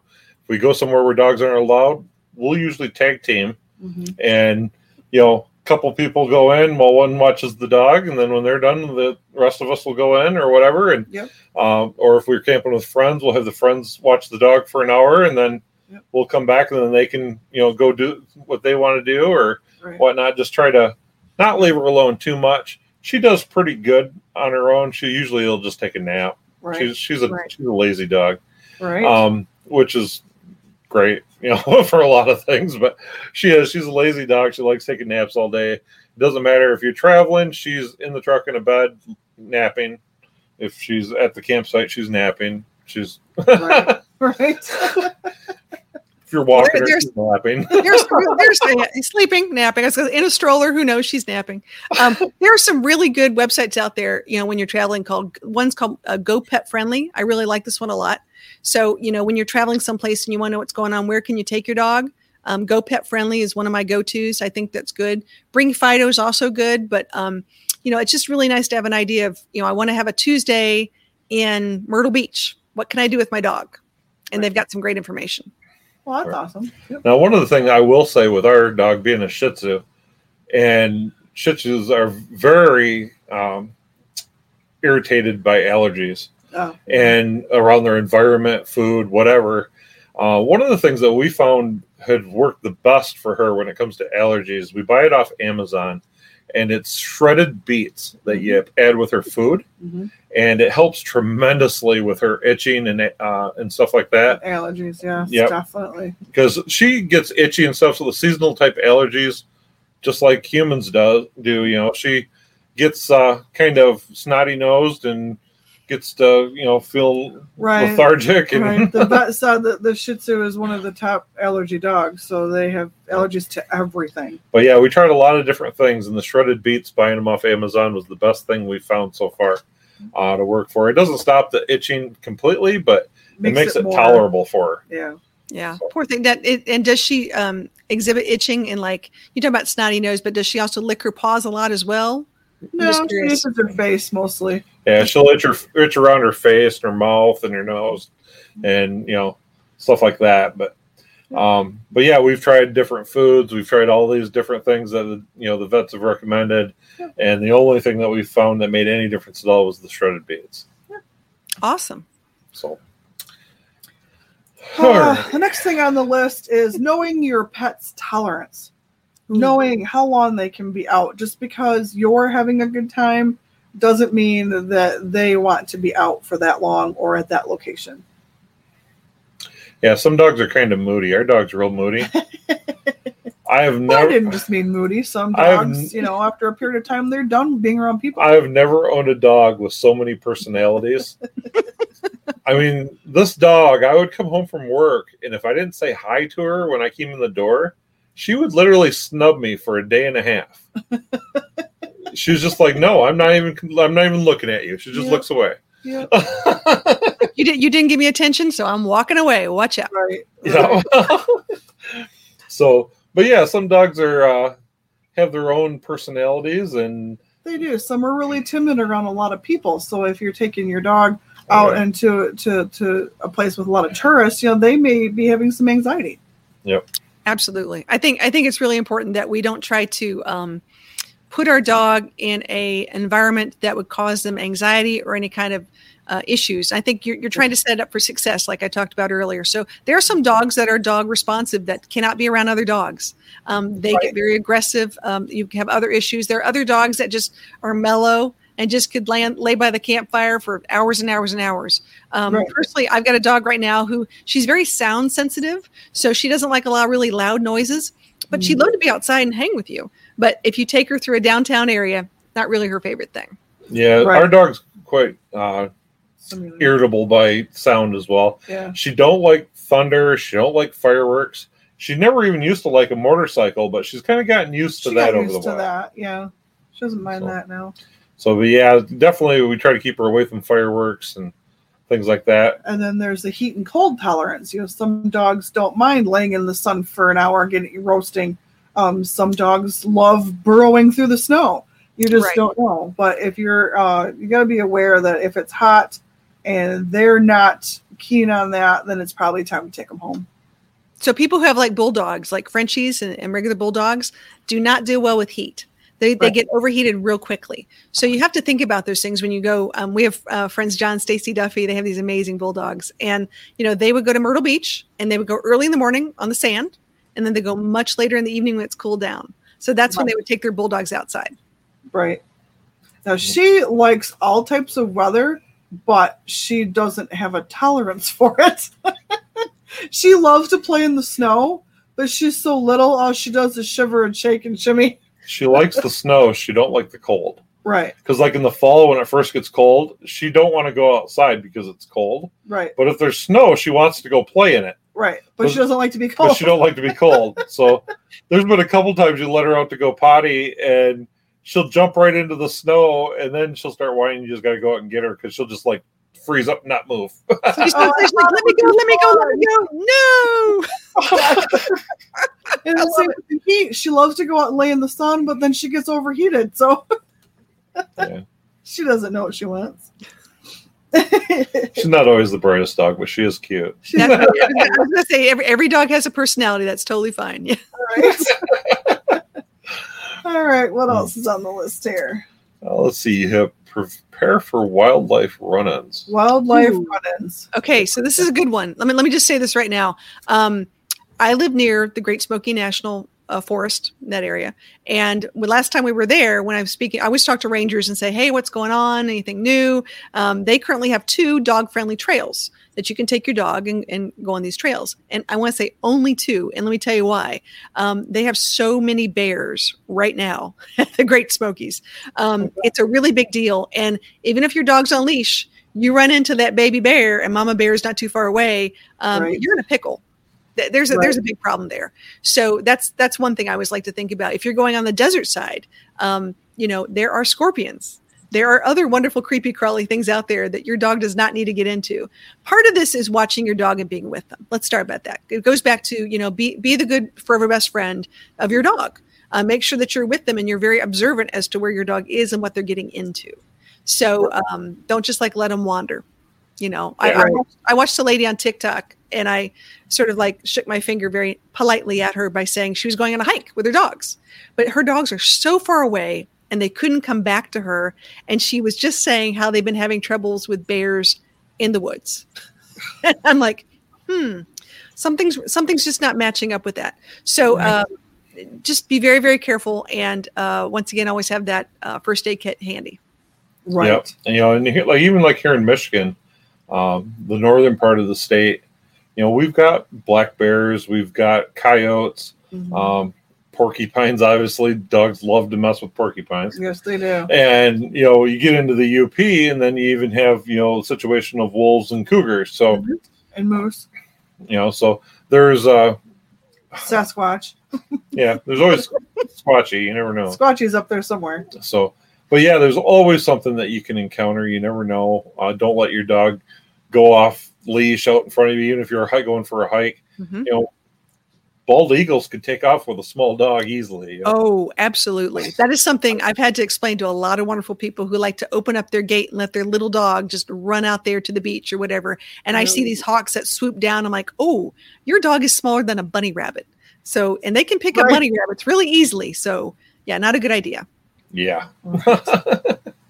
if we go somewhere where dogs aren't allowed, we'll usually tag team Mhm. and you know a couple people go in while one watches the dog and then when they're done the rest of us will go in or whatever and Yep. um, or if we're camping with friends we'll have the friends watch the dog for an hour and then Yep. we'll come back and then they can you know go do what they want to do or Right. whatnot just try to not leave her alone too much she does pretty good on her own she usually will just take a nap Right. she's she's a Right. she's a lazy dog right. um, which is great, *laughs* you know, for a lot of things. But she is she's a lazy dog. She likes taking naps all day. It doesn't matter if you're traveling; she's in the truck in a bed napping. If she's at the campsite, she's napping. She's *laughs* Right. right. *laughs* if you're walking, There- her, there's- she's napping. *laughs* there's, *laughs* there's uh, sleeping, napping. I was in a stroller. Who knows? She's napping. Um, there are some really good websites out there. You know, when you're traveling, called one's called uh, Go Pet Friendly. I really like this one a lot. So you know, when you're traveling someplace and you want to know what's going on, where can you take your dog? Um, Go Pet Friendly is one of my go-tos. I think that's good. Bring Fido is also good, but um, you know, it's just really nice to have an idea of you know, I want to have a Tuesday in Myrtle Beach. What can I do with my dog? And they've got some great information. Well, that's Right. awesome. Yep. Now, one of the things I will say with our dog being a Shih Tzu, and Shih Tzus are very um, irritated by allergies. Oh, and around their environment, food, whatever. Uh, one of the things that we found had worked the best for her when it comes to allergies, we buy it off Amazon, and it's shredded beets that you add with her food, mhm. and it helps tremendously with her itching and uh, and stuff like that. allergies. yeah, Yep. definitely. Because she gets itchy and stuff, so the seasonal type allergies, just like humans do, do you know, she gets uh, kind of snotty nosed and gets to you know feel Right. lethargic and Right. The *laughs* vet said that the Shih Tzu is one of the top allergy dogs, so they have allergies to everything. But yeah, we tried a lot of different things, and the shredded beets buying them off Amazon was the best thing we found so far uh, to work for. It doesn't stop the itching completely, but it makes it, more- tolerable for her. Yeah. Yeah, So- poor thing. That it, and does she um, exhibit itching and like you talk about snotty nose, but does she also lick her paws a lot as well? No, just she curious. itches her face mostly. Yeah, she'll itch her itch around her face and her mouth and her nose, and you know stuff like that. But um, but yeah, we've tried different foods. We've tried all these different things that you know the vets have recommended, and the only thing that we found that made any difference at all was the shredded beets. Awesome. So. Uh, the next thing on the list is knowing your pet's tolerance. Hmm. Knowing how long they can be out. Just because you're having a good time doesn't mean that they want to be out for that long or at that location. Yeah, some dogs are kind of moody. Our dog's real moody. *laughs* I have Well, I never, didn't just mean moody. Some I have dogs, you know, after a period of time, they're done being around people. I have never owned a dog with so many personalities. *laughs* I mean, this dog, I would come home from work, and if I didn't say hi to her when I came in the door, she would literally snub me for a day and a half. *laughs* she was just like, "No, I'm not even. I'm not even looking at you." She just Yeah. looks away. yeah, *laughs* You did. You didn't give me attention, so I'm walking away. Watch out. right. Yeah. *laughs* so, but yeah, some dogs are uh, have their own personalities, and They do. Some are really timid around a lot of people. So if you're taking your dog out Right. into to, to a place with a lot of tourists, you know, they may be having some anxiety. Absolutely. I think I think it's really important that we don't try to um, put our dog in a environment that would cause them anxiety or any kind of uh, issues. I think you're, you're trying to set it up for success, like I talked about earlier. So there are some dogs that are dog responsive that cannot be around other dogs. Um, they get very aggressive. Um, you have other issues. There are other dogs that just are mellow and just could land, lay by the campfire for hours and hours and hours. Um, Right. Personally, I've got a dog right now who she's very sound sensitive, so she doesn't like a lot of really loud noises. But she'd love to be outside and hang with you. But if you take her through a downtown area, not really her favorite thing. yeah, Right. our dog's quite uh, irritable by sound as well. Yeah. She don't like thunder. She don't like fireworks. She never even used to like a motorcycle, but she's kind of gotten used to She that got over the used to while. that. Yeah. She doesn't mind So- that now. So, but yeah, definitely we try to keep her away from fireworks and things like that. And then there's the heat and cold tolerance. You know, some dogs don't mind laying in the sun for an hour getting roasting. Um, some dogs love burrowing through the snow. You just Right. don't know. But if you're, uh, you got to be aware that if it's hot and they're not keen on that, then it's probably time to take them home. So people who have like bulldogs, like Frenchies and, and regular bulldogs, do not do well with heat. They, they get overheated real quickly. So you have to think about those things when you go. Um, we have uh, friends, John, Stacy Duffy. They have these amazing bulldogs, and you know they would go to Myrtle Beach and they would go early in the morning on the sand, and then they go much later in the evening when it's cooled down. So that's when they would take their bulldogs outside. Right. Now she likes all types of weather, but she doesn't have a tolerance *laughs* for it. *laughs* she loves to play in the snow, but she's so little, all she does is shiver and shake and shimmy. She likes the snow. She don't like the cold. Right, Because like in the fall when it first gets cold, she don't want to go outside because it's cold. right, But if there's snow, she wants to go play in it. right. But she doesn't like to be cold. But she don't like to be cold. *laughs* So there's been a couple times you let her out to go potty and she'll jump right into the snow and then she'll start whining. You just got to go out and get her because she'll just like freeze up, and not move. So *laughs* she's Oh, I she's like, let me go, let me go, let me go. No. *laughs* and I the same with the heat. She loves to go out and lay in the sun, but then she gets overheated. So Yeah. *laughs* she doesn't know what she wants. She's not always the brightest dog, but she is cute. I was going to say every, every dog has a personality. That's totally fine. Yeah. Right. All right. What else is on the list here? Uh, let's see. You have prepare for wildlife run-ins. Wildlife Ooh. run-ins. Okay, so this is a good one. Let me let me just say this right now. Um, I live near the Great Smoky National uh, Forest, that area, and when, last time we were there, when I was speaking, I always talk to rangers and say, "Hey, what's going on? Anything new?" Um, they currently have two dog-friendly trails that you can take your dog and, and go on these trails. And I want to say only two, and let me tell you why. Um, they have so many bears right now at *laughs* the Great Smokies. Um, it's a really big deal, and even if your dog's on leash, you run into that baby bear and mama bear is not too far away, um, Right. you're in a pickle. There's a Right. there's a big problem there. So that's that's one thing I always like to think about. If you're going on the desert side, um, you know there are scorpions. There are other wonderful creepy crawly things out there that your dog does not need to get into. Part of this is watching your dog and being with them. Let's start about that. It goes back to you know be be the good forever best friend of your dog. Uh, make sure that you're with them and you're very observant as to where your dog is and what they're getting into. So um, don't just like let them wander. You know, I, I, Right. watched, I watched a lady on TikTok and I sort of like shook my finger very politely at her by saying she was going on a hike with her dogs, but her dogs are so far away and they couldn't come back to her. And she was just saying how they've been having troubles with bears in the woods. And *laughs* I'm like, hmm, something's something's just not matching up with that. So uh, just be very very careful, and uh, once again, always have that uh, first aid kit handy. Right. Yep. And, you know, and here, like even like here in Michigan, um, the northern part of the state, you you know, we've got black bears, we've got coyotes, Mhm. um, porcupines. Obviously, dogs love to mess with porcupines. yes, they do. And you know, you get into the UP, and then you even have you know, situation of wolves and cougars. So Mhm. And moose, you know, so there's uh, Sasquatch. *laughs* yeah, there's always squatchy. You never know. Squatchy's up there somewhere. So, but yeah, there's always something that you can encounter. You never know. Uh, don't let your dog go off leash out in front of you, even if you're going for a hike. Mhm. You know, bald eagles could take off with a small dog easily. you know. Oh, absolutely. That is something *laughs* I've had to explain to a lot of wonderful people who like to open up their gate and let their little dog just run out there to the beach or whatever. And I see Oh. these hawks that swoop down. I'm like, oh, your dog is smaller than a bunny rabbit. So, and they can pick up Right. bunny rabbits really easily. So, yeah, not a good idea. Yeah. *laughs*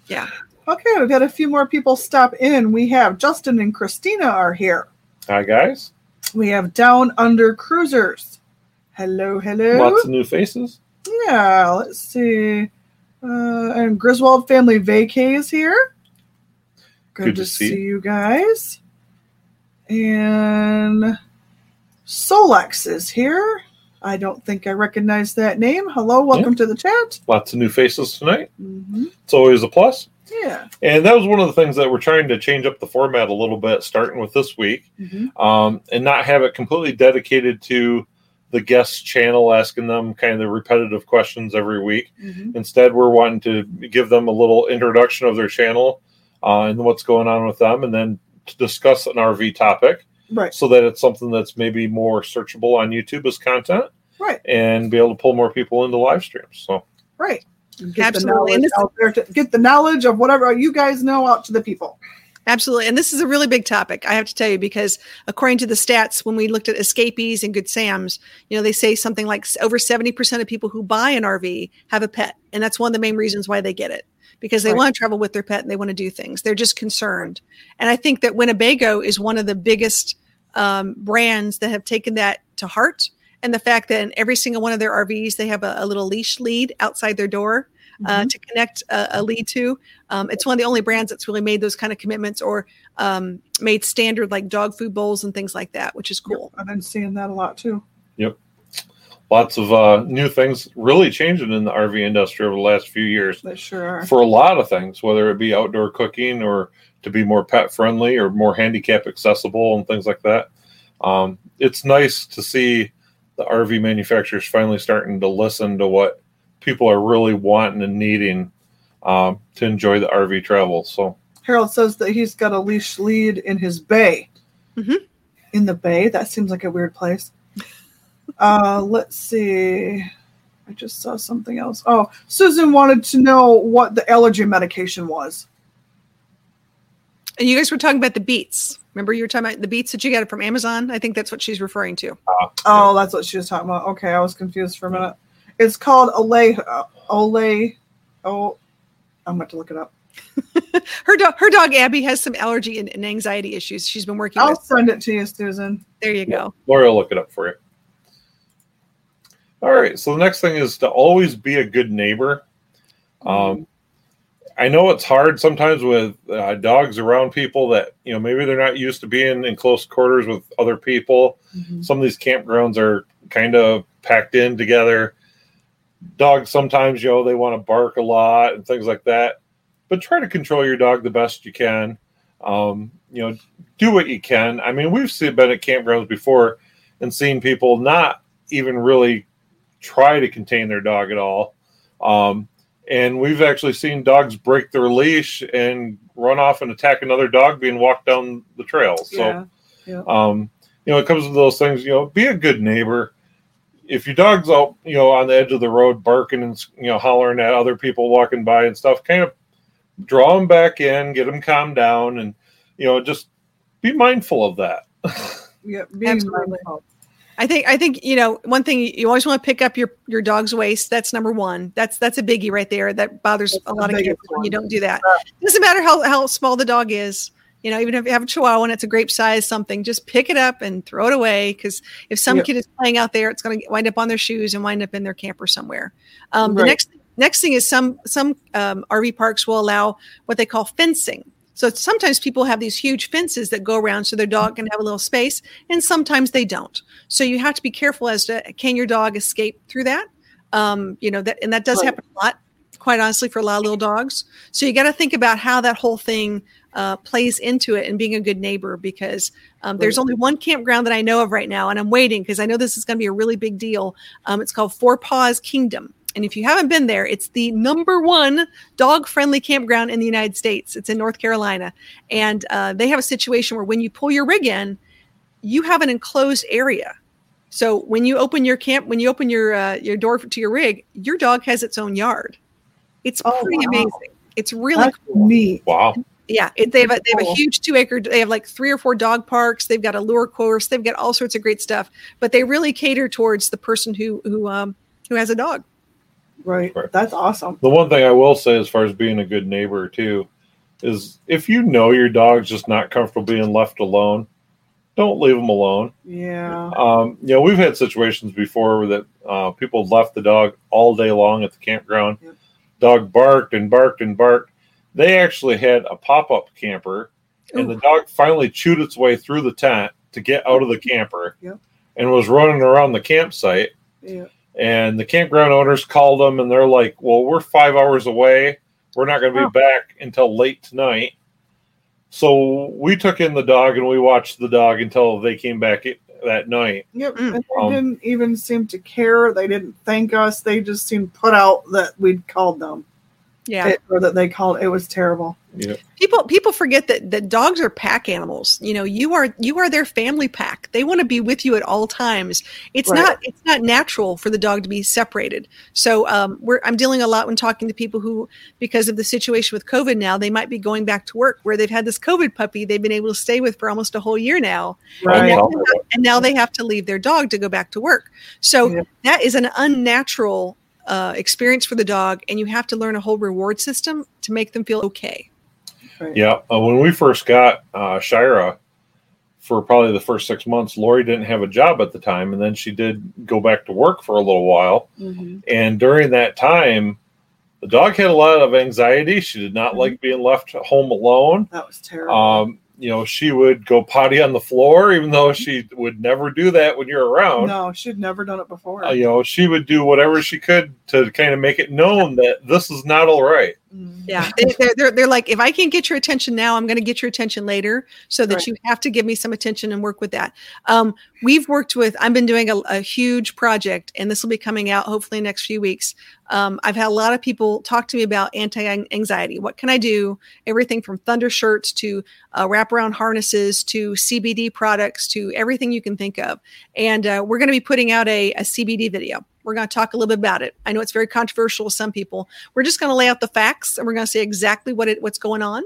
Yeah. Okay, we've got a few more people stop in. We have Justin and Christina are here. Hi guys. We have Down Under Cruisers. Hello, hello. Lots of new faces. Yeah, let's see. Uh, and Griswold Family Vacay is here. Good, Good to, to see see you guys. And Solex is here. I don't think I recognize that name. Hello, welcome to the chat. Lots of new faces tonight. hmm It's always a plus. Yeah. And that was one of the things that we're trying to change up the format a little bit, starting with this week. hmm um, and not have it completely dedicated to the guest channel, asking them kind of the repetitive questions every week. hmm Instead, we're wanting to give them a little introduction of their channel uh, and what's going on with them, and then to discuss an RV topic Right. so that it's something that's maybe more searchable on YouTube as content Right. and be able to pull more people into live streams. So, Right. Get Absolutely. The knowledge out there to get the knowledge of whatever you guys know out to the people. Absolutely. And this is a really big topic, I have to tell you, because according to the stats, when we looked at escapees and good Sams, you know, they say something like over 70% of people who buy an RV have a pet. And that's one of the main reasons why they get it because they Right. want to travel with their pet and they want to do things. They're just concerned. And I think that Winnebago is one of the biggest um, brands that have taken that to heart. And the fact that in every single one of their RVs, they have a, a little leash lead outside their door uh, to connect a, a lead to. Um, it's one of the only brands that's really made those kind of commitments or um, made standard like dog food bowls and things like that, which is cool. I've been seeing that a lot too. Yep. Lots of uh, new things really changing in the RV industry over the last few years. They sure are. for a lot of things, whether it be outdoor cooking or to be more pet friendly or more handicap accessible and things like that. Um, it's nice to see the RV manufacturers finally starting to listen to what people are really wanting and needing um, to enjoy the RV travel. So, Harold says that he's got a leash lead in his bay. Mhm. In the bay? That seems like a weird place. Uh, let's see. I just saw something else. Oh, Susan wanted to know what the allergy medication was. And you guys were talking about the beats. Remember you were talking about the beats that you got it from Amazon? I think that's what she's referring to. Oh, that's what she was talking about. Okay, I was confused for a minute. It's called Olay. Uh, Olay. Oh, I'm going to look it up. *laughs* Her dog, her dog Abby has some allergy and, and anxiety issues. She's been working I'll with. send it to you, Susan. There you go. Lori will look it up for you. All right. So the next thing is to always be a good neighbor. Um, I know it's hard sometimes with uh, dogs around people that you know maybe they're not used to being in close quarters with other people. Mhm. Some of these campgrounds are kind of packed in together. Dogs sometimes you know they want to bark a lot and things like that, but try to control your dog the best you can. Um, you know, do what you can. I mean, we've seen been at campgrounds before and seen people not even really try to contain their dog at all. Um, and we've actually seen dogs break their leash and run off and attack another dog being walked down the trail. So, Yeah. um, you know, it comes to those things. You know, be a good neighbor. If your dog's out, you know, on the edge of the road barking and you know hollering at other people walking by and stuff, kind of draw them back in, get them calmed down, and you know, just be mindful of that. *laughs* Yeah, being Absolutely. mindful. I think I think you know one thing you always want to pick up your your dog's waste. That's number one. That's that's a biggie right there. That bothers That's a lot of biggest kids when you don't do that. Doesn't matter how how small the dog is. You know, even if you have a Chihuahua and it's a grape size something, just pick it up and throw it away. Because if some Yeah. kid is playing out there, it's going to wind up on their shoes and wind up in their camper somewhere. Um, The next next thing is some some um, RV parks will allow what they call fencing. So sometimes people have these huge fences that go around so their dog can have a little space, and sometimes they don't. So you have to be careful as to can your dog escape through that. Um, you know that, and that does Right. happen a lot, quite honestly, for a lot of little dogs. So you got to think about how that whole thing uh, plays into it and being a good neighbor because um, there's only one campground that I know of right now, and I'm waiting because I know this is going to be a really big deal. Um, it's called Four Paws Kingdom. And if you haven't been there, it's the number one dog friendly campground in the United States. It's in North Carolina. And uh, they have a situation where when you pull your rig in, you have an enclosed area. So when you open your camp, when you open your uh, your door to your rig, your dog has its own yard. It's Oh, pretty wow. amazing. It's really That's cool. neat. Wow. Yeah, it, they have a, they have a huge two acre. They have like three or four dog parks. They've got a lure course. They've got all sorts of great stuff. But they really cater towards the person who who um who has a dog. Right. Right. That's awesome. The one thing I will say, as far as being a good neighbor too, is if you know your dog's just not comfortable being left alone, don't leave them alone. Yeah. Um, you know, we've had situations before that uh, people left the dog all day long at the campground. Yep. Dog barked and barked and barked. They actually had a pop up camper, and the dog finally chewed its way through the tent to get out of the camper Yep. and was running around the campsite. Yeah. And the campground owners called them and they're like, Well, we're five hours away. We're not going to be Oh. back until late tonight. So we took in the dog and we watched the dog until they came back i- that night. Yep. Mm. And they Um, didn't even seem to care. They didn't thank us. They just seemed put out that we'd called them. Yeah. It- or that they called. It was terrible. Yeah. people people forget that that dogs are pack animals you know you are you are their family pack they want to be with you at all times it's Right. not it's not natural for the dog to be separated so um, we're i'm dealing a lot when talking to people who because of the situation with covid now they might be going back to work where they've had this covid puppy they've been able to stay with for almost a whole year now Right. and, Wow. now, and now they have to leave their dog to go back to work so Yeah. that is an unnatural uh, experience for the dog and you have to learn a whole reward system to make them feel okay Right. Yeah. Uh, when we first got uh, Shira, for probably the first six months, Lori didn't have a job at the time. And then she did go back to work for a little while. Mhm. And during that time, the dog had a lot of anxiety. She did not like being left home alone. That was terrible. Um, you know, she would go potty on the floor, even though she would never do that when you're around. no, she'd never done it before. Uh, you know, she would do whatever she could to kind of make it known that this is not all right. Yeah, *laughs* they, they're, they're, they're like, if I can't get your attention now, I'm going to get your attention later so that Right. you have to give me some attention and work with that. Um, we've worked with, I've been doing a, a huge project, and this will be coming out hopefully in the next few weeks. Um, I've had a lot of people talk to me about anti anxiety. What can I do? Everything from thunder shirts to uh, wraparound harnesses to CBD products to everything you can think of. And uh, we're going to be putting out a, a CBD video. We're going to talk a little bit about it. I know it's very controversial to some people. We're just going to lay out the facts and we're going to say exactly what it what's going on,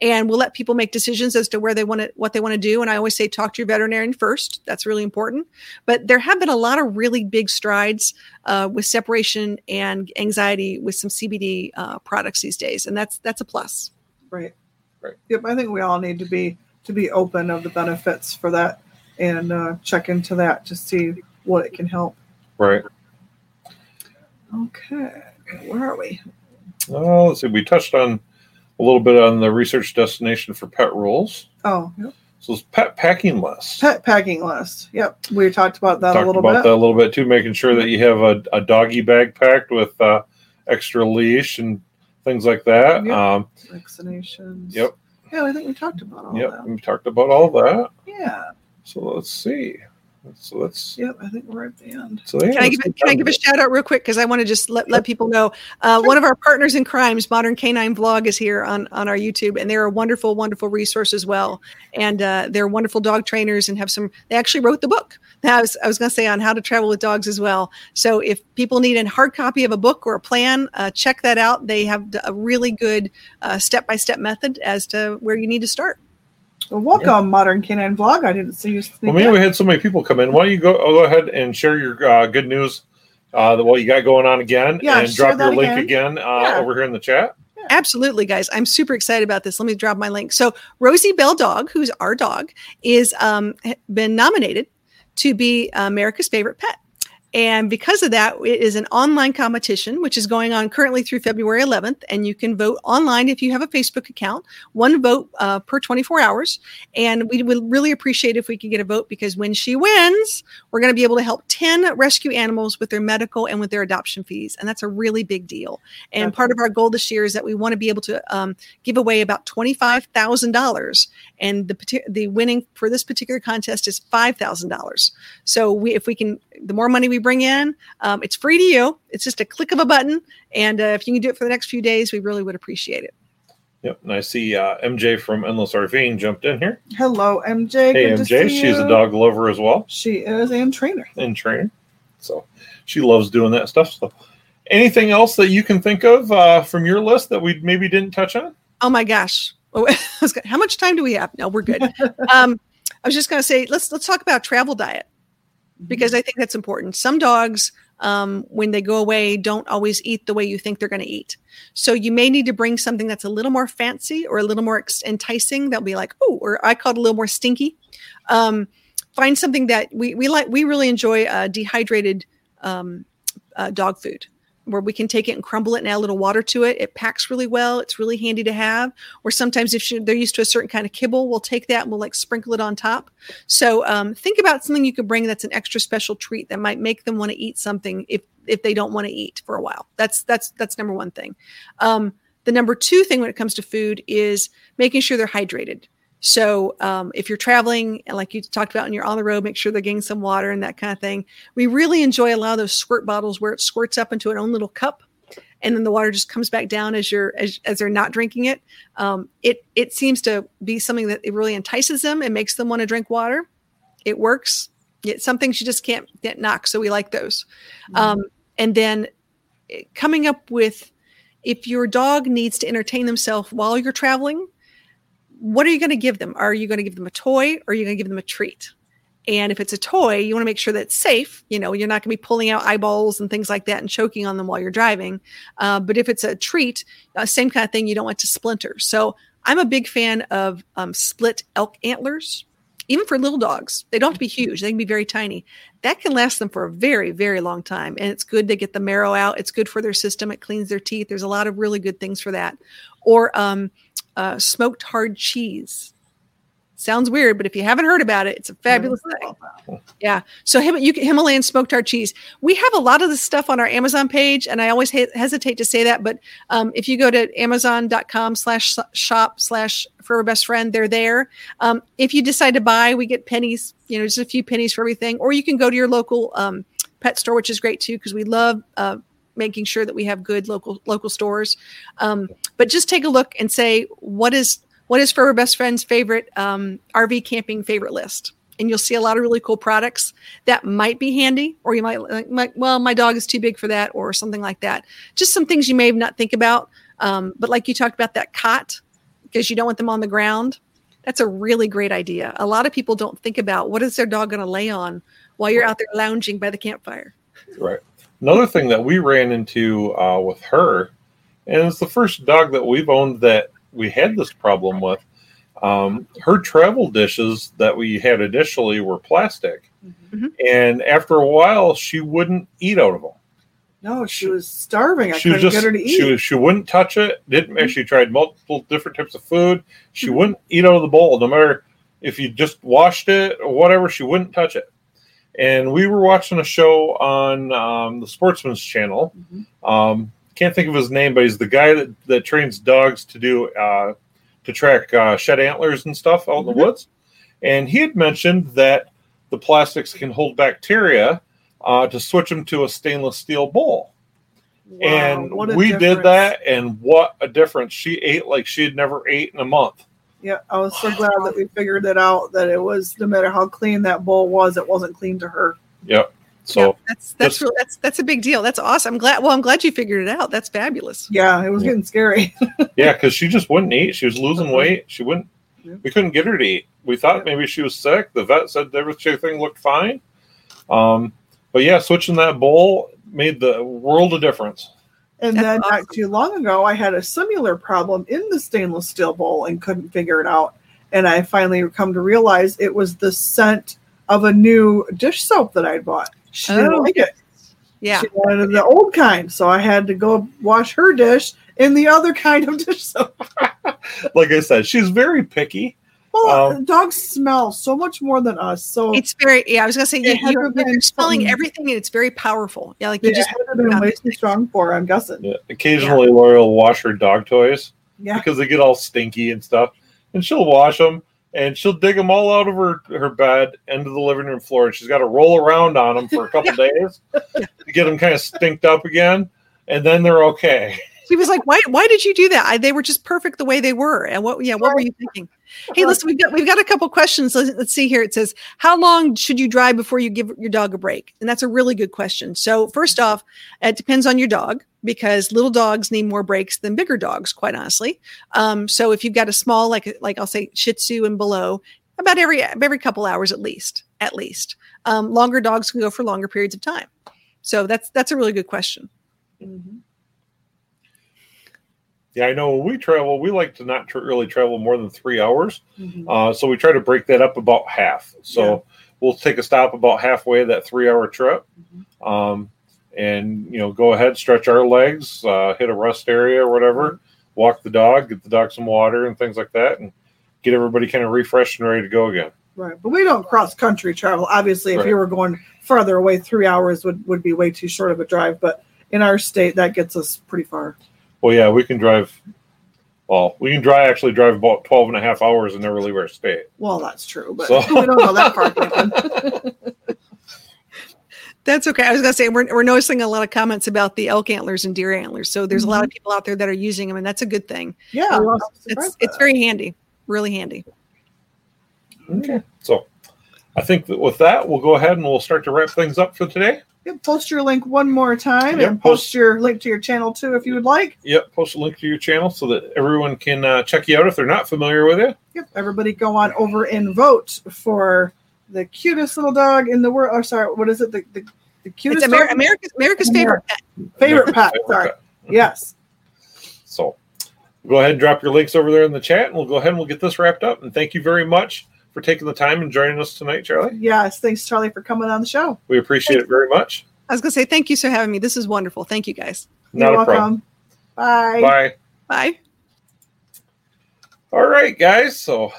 and we'll let people make decisions as to where they want to what they want to do. And I always say talk to your veterinarian first. That's really important. But there have been a lot of really big strides uh, with separation and anxiety with some CBD uh, products these days, and that's that's a plus. Right. Right. Yep. I think we all need to be to be open of the benefits for that and uh, check into that to see what it can help. Right. Okay. Where are we? Oh, let's see. We touched on a little bit on the research destination for pet rules. Oh, yep. So it's pet packing list. pet packing list. Yep. We talked about that Talked a little about bit. that a little bit too, making sure that you have a, a doggy bag packed with uh, extra leash and things like that. Yep. Um, Vaccinations. Yep. Yeah, I think we talked about all yep, that. we talked about all that. Yeah. So let's see. So let's. Yep. I think we're at the end. So yeah, Can I give, get can I give a shout out real quick because I want to just let, let people know uh, one of our partners in crimes, Modern Canine Vlog, is here on on our YouTube, and they're a wonderful, wonderful resource as well. And uh, they're wonderful dog trainers and have some. They actually wrote the book. I was I was going to say on how to travel with dogs as well. So if people need a hard copy of a book or a plan, uh, check that out. They have a really good step by step method as to where you need to start. Well, welcome, Modern Canine Vlog. I didn't see you sneak Well, maybe we had so many people come in. Why don't you go oh, go ahead and share your uh, good news, uh, that what you got going on again, Yeah, and drop your link again. again, uh, Yeah. over here in the chat. Absolutely, guys. I'm super excited about this. Let me drop my link. So, Rosie Bell Dog, who's our dog, is um, been nominated to be America's favorite pet. And because of that, it is an online competition, which is going on currently through February 11th. And you can vote online if you have a Facebook account, one vote uh, per 24 hours. And we would really appreciate if we could get a vote because when she wins, we're going to be able to help 10 rescue animals with their medical and with their adoption fees. And that's a really big deal. And part of our goal this year is that we want to be able to um, give away about $25,000. And the, the winning for this particular contest is $5,000. So we, if we can, the more money we bring in, um, it's free to you. It's just a click of a button. And uh, if you can do it for the next few days, we really would appreciate it. Yep. And I see uh, MJ from Endless RVing jumped in here. Hello, MJ. Hey, MJ. She's a dog lover as well. She is and trainer. And trainer. So she loves doing that stuff. So anything else that you can think of uh, from your list that we maybe didn't touch on? Oh my gosh. *laughs* Oh, *laughs* how much time do we have? No, we're good. *laughs* um, I was just going to say let's let's talk about travel diet because I think that's important. Some dogs, um, when they go away, don't always eat the way you think they're going to eat. So you may need to bring something that's a little more fancy or a little more enticing. They'll be like, oh, or I call it a little more stinky. Um, find something that we we like. We really enjoy uh, dehydrated um, uh, dog food where we can take it and crumble it and add a little water to it. It packs really well. It's really handy to have. Or sometimes if they're used to a certain kind of kibble, we'll take that and we'll like sprinkle it on top. So um, think about something you could bring that's an extra special treat that might make them want to eat something if if they don't want to eat for a while. That's that's that's number one thing. Um, the number two thing when it comes to food is making sure they're hydrated. So um, if you're traveling, like you talked about, and you're on the road, make sure they're getting some water and that kind of thing. We really enjoy a lot of those squirt bottles where it squirts up into an own little cup, and then the water just comes back down as you're as, as they're not drinking it. Um, it it seems to be something that it really entices them and makes them want to drink water. It works. Yet some things you just can't get knocked, so we like those. Mm-hmm. Um, and then eh, coming up with if your dog needs to entertain themselves while you're traveling what are you going to give them? Are you going to give them a toy or are you going to give them a treat? And if it's a toy, you want to make sure that it's safe. You know, you're not going to be pulling out eyeballs and things like that and choking on them while you're driving. Uh, but if it's a treat, uh, same kind of thing, you don't want to splinter. So I'm a big fan of um, split elk antlers, even for little dogs. They don't have to be huge, they can be very tiny. That can last them for a very, very long time. And it's good to get the marrow out. It's good for their system. It cleans their teeth. There's a lot of really good things for that. Or, um, uh, smoked hard cheese. Sounds weird, but if you haven't heard about it, it's a fabulous thing. Yeah. So Him- you, Himalayan smoked hard cheese. We have a lot of this stuff on our Amazon page, and I always he- hesitate to say that, but um, if you go to amazon.com slash shop slash forever best friend, they're there. Um, if you decide to buy, we get pennies, you know, just a few pennies for everything. Or you can go to your local um, pet store, which is great too, because we love uh, making sure that we have good local local stores. Um, but just take a look and say what is what is Furever Best Friend's favorite um, RV camping favorite list, and you'll see a lot of really cool products that might be handy, or you might like, well, my dog is too big for that, or something like that. Just some things you may not think about. Um, but like you talked about that cot because you don't want them on the ground. That's a really great idea. A lot of people don't think about what is their dog going to lay on while you're out there lounging by the campfire. Right. Another thing that we ran into uh, with her, and it's the first dog that we've owned that we had this problem with. Um, her travel dishes that we had initially were plastic, mm-hmm. and after a while, she wouldn't eat out of them. No, she was starving. I she couldn't just, get her to eat. She, was, she wouldn't touch it. Didn't mm-hmm. she tried multiple different types of food. She mm-hmm. wouldn't eat out of the bowl, no matter if you just washed it or whatever. She wouldn't touch it and we were watching a show on um, the Sportsman's Channel. Mm-hmm. Um, can't think of his name, but he's the guy that, that trains dogs to do uh, to track uh, shed antlers and stuff out in the mm-hmm. woods. And he had mentioned that the plastics can hold bacteria uh, to switch them to a stainless steel bowl. Wow, and we difference. did that, and what a difference! She ate like she had never ate in a month. Yeah, I was so glad that we figured it out that it was no matter how clean that bowl was, it wasn't clean to her. Yep. So yeah, that's that's just, really, that's that's a big deal. That's awesome. I'm glad. Well, I'm glad you figured it out. That's fabulous. Yeah, it was yeah. getting scary. *laughs* yeah, because she just wouldn't eat. She was losing uh-huh. weight. She wouldn't. Yeah. We couldn't get her to eat. We thought maybe she was sick. The vet said everything looked fine. Um, but yeah, switching that bowl made the world of difference. And That's then awesome. not too long ago, I had a similar problem in the stainless steel bowl and couldn't figure it out. And I finally come to realize it was the scent of a new dish soap that I'd bought. She didn't oh. like it. Yeah. She wanted the old kind, so I had to go wash her dish in the other *laughs* kind of dish soap. Like I said, she's very picky. Well, Um, dogs smell so much more than us, so It's very yeah. I was gonna say It you, had you're, to have been you're smelling something- everything, and it's very powerful. Yeah, like it you just had to have been way too strong for. I'm guessing. Yeah, Occasionally, Lori will wash her dog toys Yeah, because they get all stinky and stuff, and she'll wash them and she'll dig them all out of her, her bed into the living room floor, and she's got to roll around on them for a couple *laughs* days to get them kind of stinked up again, and then they're okay. He was like, "Why? Why did you do that? I, they were just perfect the way they were." And what? Yeah, what were you thinking? Hey, listen, we've got we've got a couple questions. Let's, let's see here. It says, "How long should you drive before you give your dog a break?" And that's a really good question. So, first off, it depends on your dog because little dogs need more breaks than bigger dogs. Quite honestly, um, so if you've got a small, like like I'll say Shih Tzu and below, about every every couple hours at least, at least. Um, longer dogs can go for longer periods of time. So that's that's a really good question. Mhm. Yeah, I know when we travel, we like to not tr- really travel more than three hours. Mhm. Uh, so we try to break that up about half. So Yeah. we'll take a stop about halfway of that three hour trip. Mhm. Um, and, you know, go ahead, stretch our legs, uh, hit a rest area or whatever, walk the dog, get the dog some water and things like that, and get everybody kind of refreshed and ready to go again. Right, but we don't cross country travel. Obviously, if Right. you were going farther away, three hours would, would be way too short of a drive. But in our state, that gets us pretty far. Well, yeah, we can drive. Well, we can drive actually drive about 12 and a half hours and never leave our state. Well, that's true, but So- *laughs* we don't go that far. *laughs* That's okay. I was going to say we're, we're noticing a lot of comments about the elk antlers and deer antlers. So there's a lot of mm-hmm. people out there that are using them, and that's a good thing. Yeah, I It's it's very handy, really handy. Okay. So I think that with that, we'll go ahead and we'll start to wrap things up for today. That. Yep, post your link one more time Yep, and post- post your link to your channel too if you would like. Yep, post a link to your channel so that everyone can uh, check you out if they're not familiar with you. Yep, everybody go on over and vote for the cutest little dog in the world. Oh, sorry, what is it? The, the, the It's cutest Amer- dog? America's America's favorite pet. favorite pet. Favorite Sorry. pet. Yes. So go ahead and drop your links over there in the chat, and we'll go ahead and we'll get this wrapped up. And thank you very much for taking the time and joining us tonight, Charlie. Yes. Thanks, Charlie, for coming on the show. We appreciate it very much. I was going to say thank you for having me. This is wonderful. Thank you guys. Not You're a problem. welcome. Bye. Bye. Bye. All right, guys. So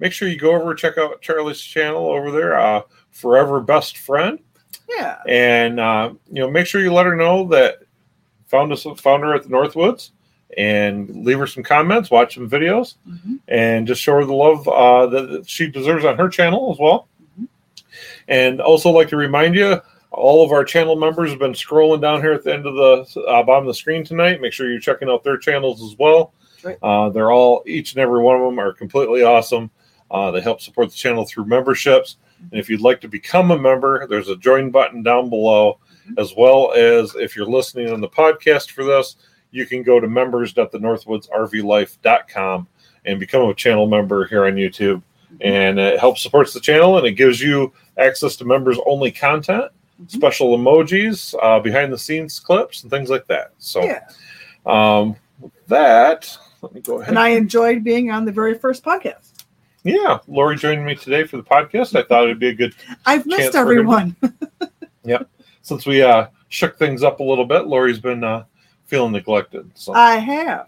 make sure you go over check out Charlie's channel over there, uh, Furever Best Friend, Yeah. and uh, you know make sure you let her know that found us found her at the Northwoods, and leave her some comments, watch some videos, Mhm. and just show her the love uh, that she deserves on her channel as well. Mhm. And also like to remind you, all of our channel members have been scrolling down here at the end of the uh, bottom of the screen tonight. Make sure you're checking out their channels as well. Right. Uh, they're all each and every one of them are completely awesome. Uh, they help support the channel through memberships. And if you'd like to become a member, there's a join button down below, as well as if you're listening on the podcast for this, you can go to members.thenorthwoodsrvlife.com and become a channel member here on YouTube. And it helps supports the channel and it gives you access to members only content, Mhm. special emojis, uh, behind the scenes clips, and things like that. So, Yeah. um, with that, let me go ahead. And I enjoyed being on the very first podcast. yeah, Lori joined me today for the podcast. I thought it'd be a good I've missed everyone. *laughs* everyone. since we uh, shook things up a little bit. Lori's been uh, feeling neglected. So, I have.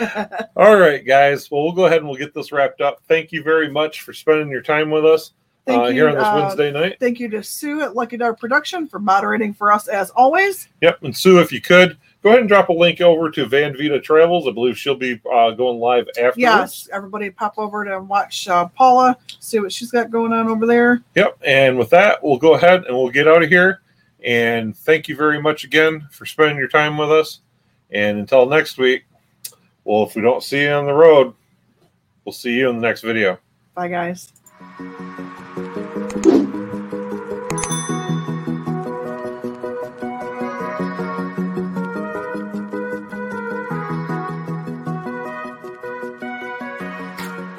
*laughs* all right, guys. Well, we'll go ahead and we'll get this wrapped up. Thank you very much for spending your time with us Thank uh, you. here on this uh, Wednesday night. Thank you to Sue at Lucky Dog Production for moderating for us as always. Yep. And Sue, if you could go ahead and drop a link over to Van Vita Travels. I believe she'll be uh, going live after. Yes, everybody pop over to watch uh, Paula, see what she's got going on over there. Yep. And with that, we'll go ahead and we'll get out of here. And thank you very much again for spending your time with us. And until next week, well, if we don't see you on the road, we'll see you in the next video. Bye, guys.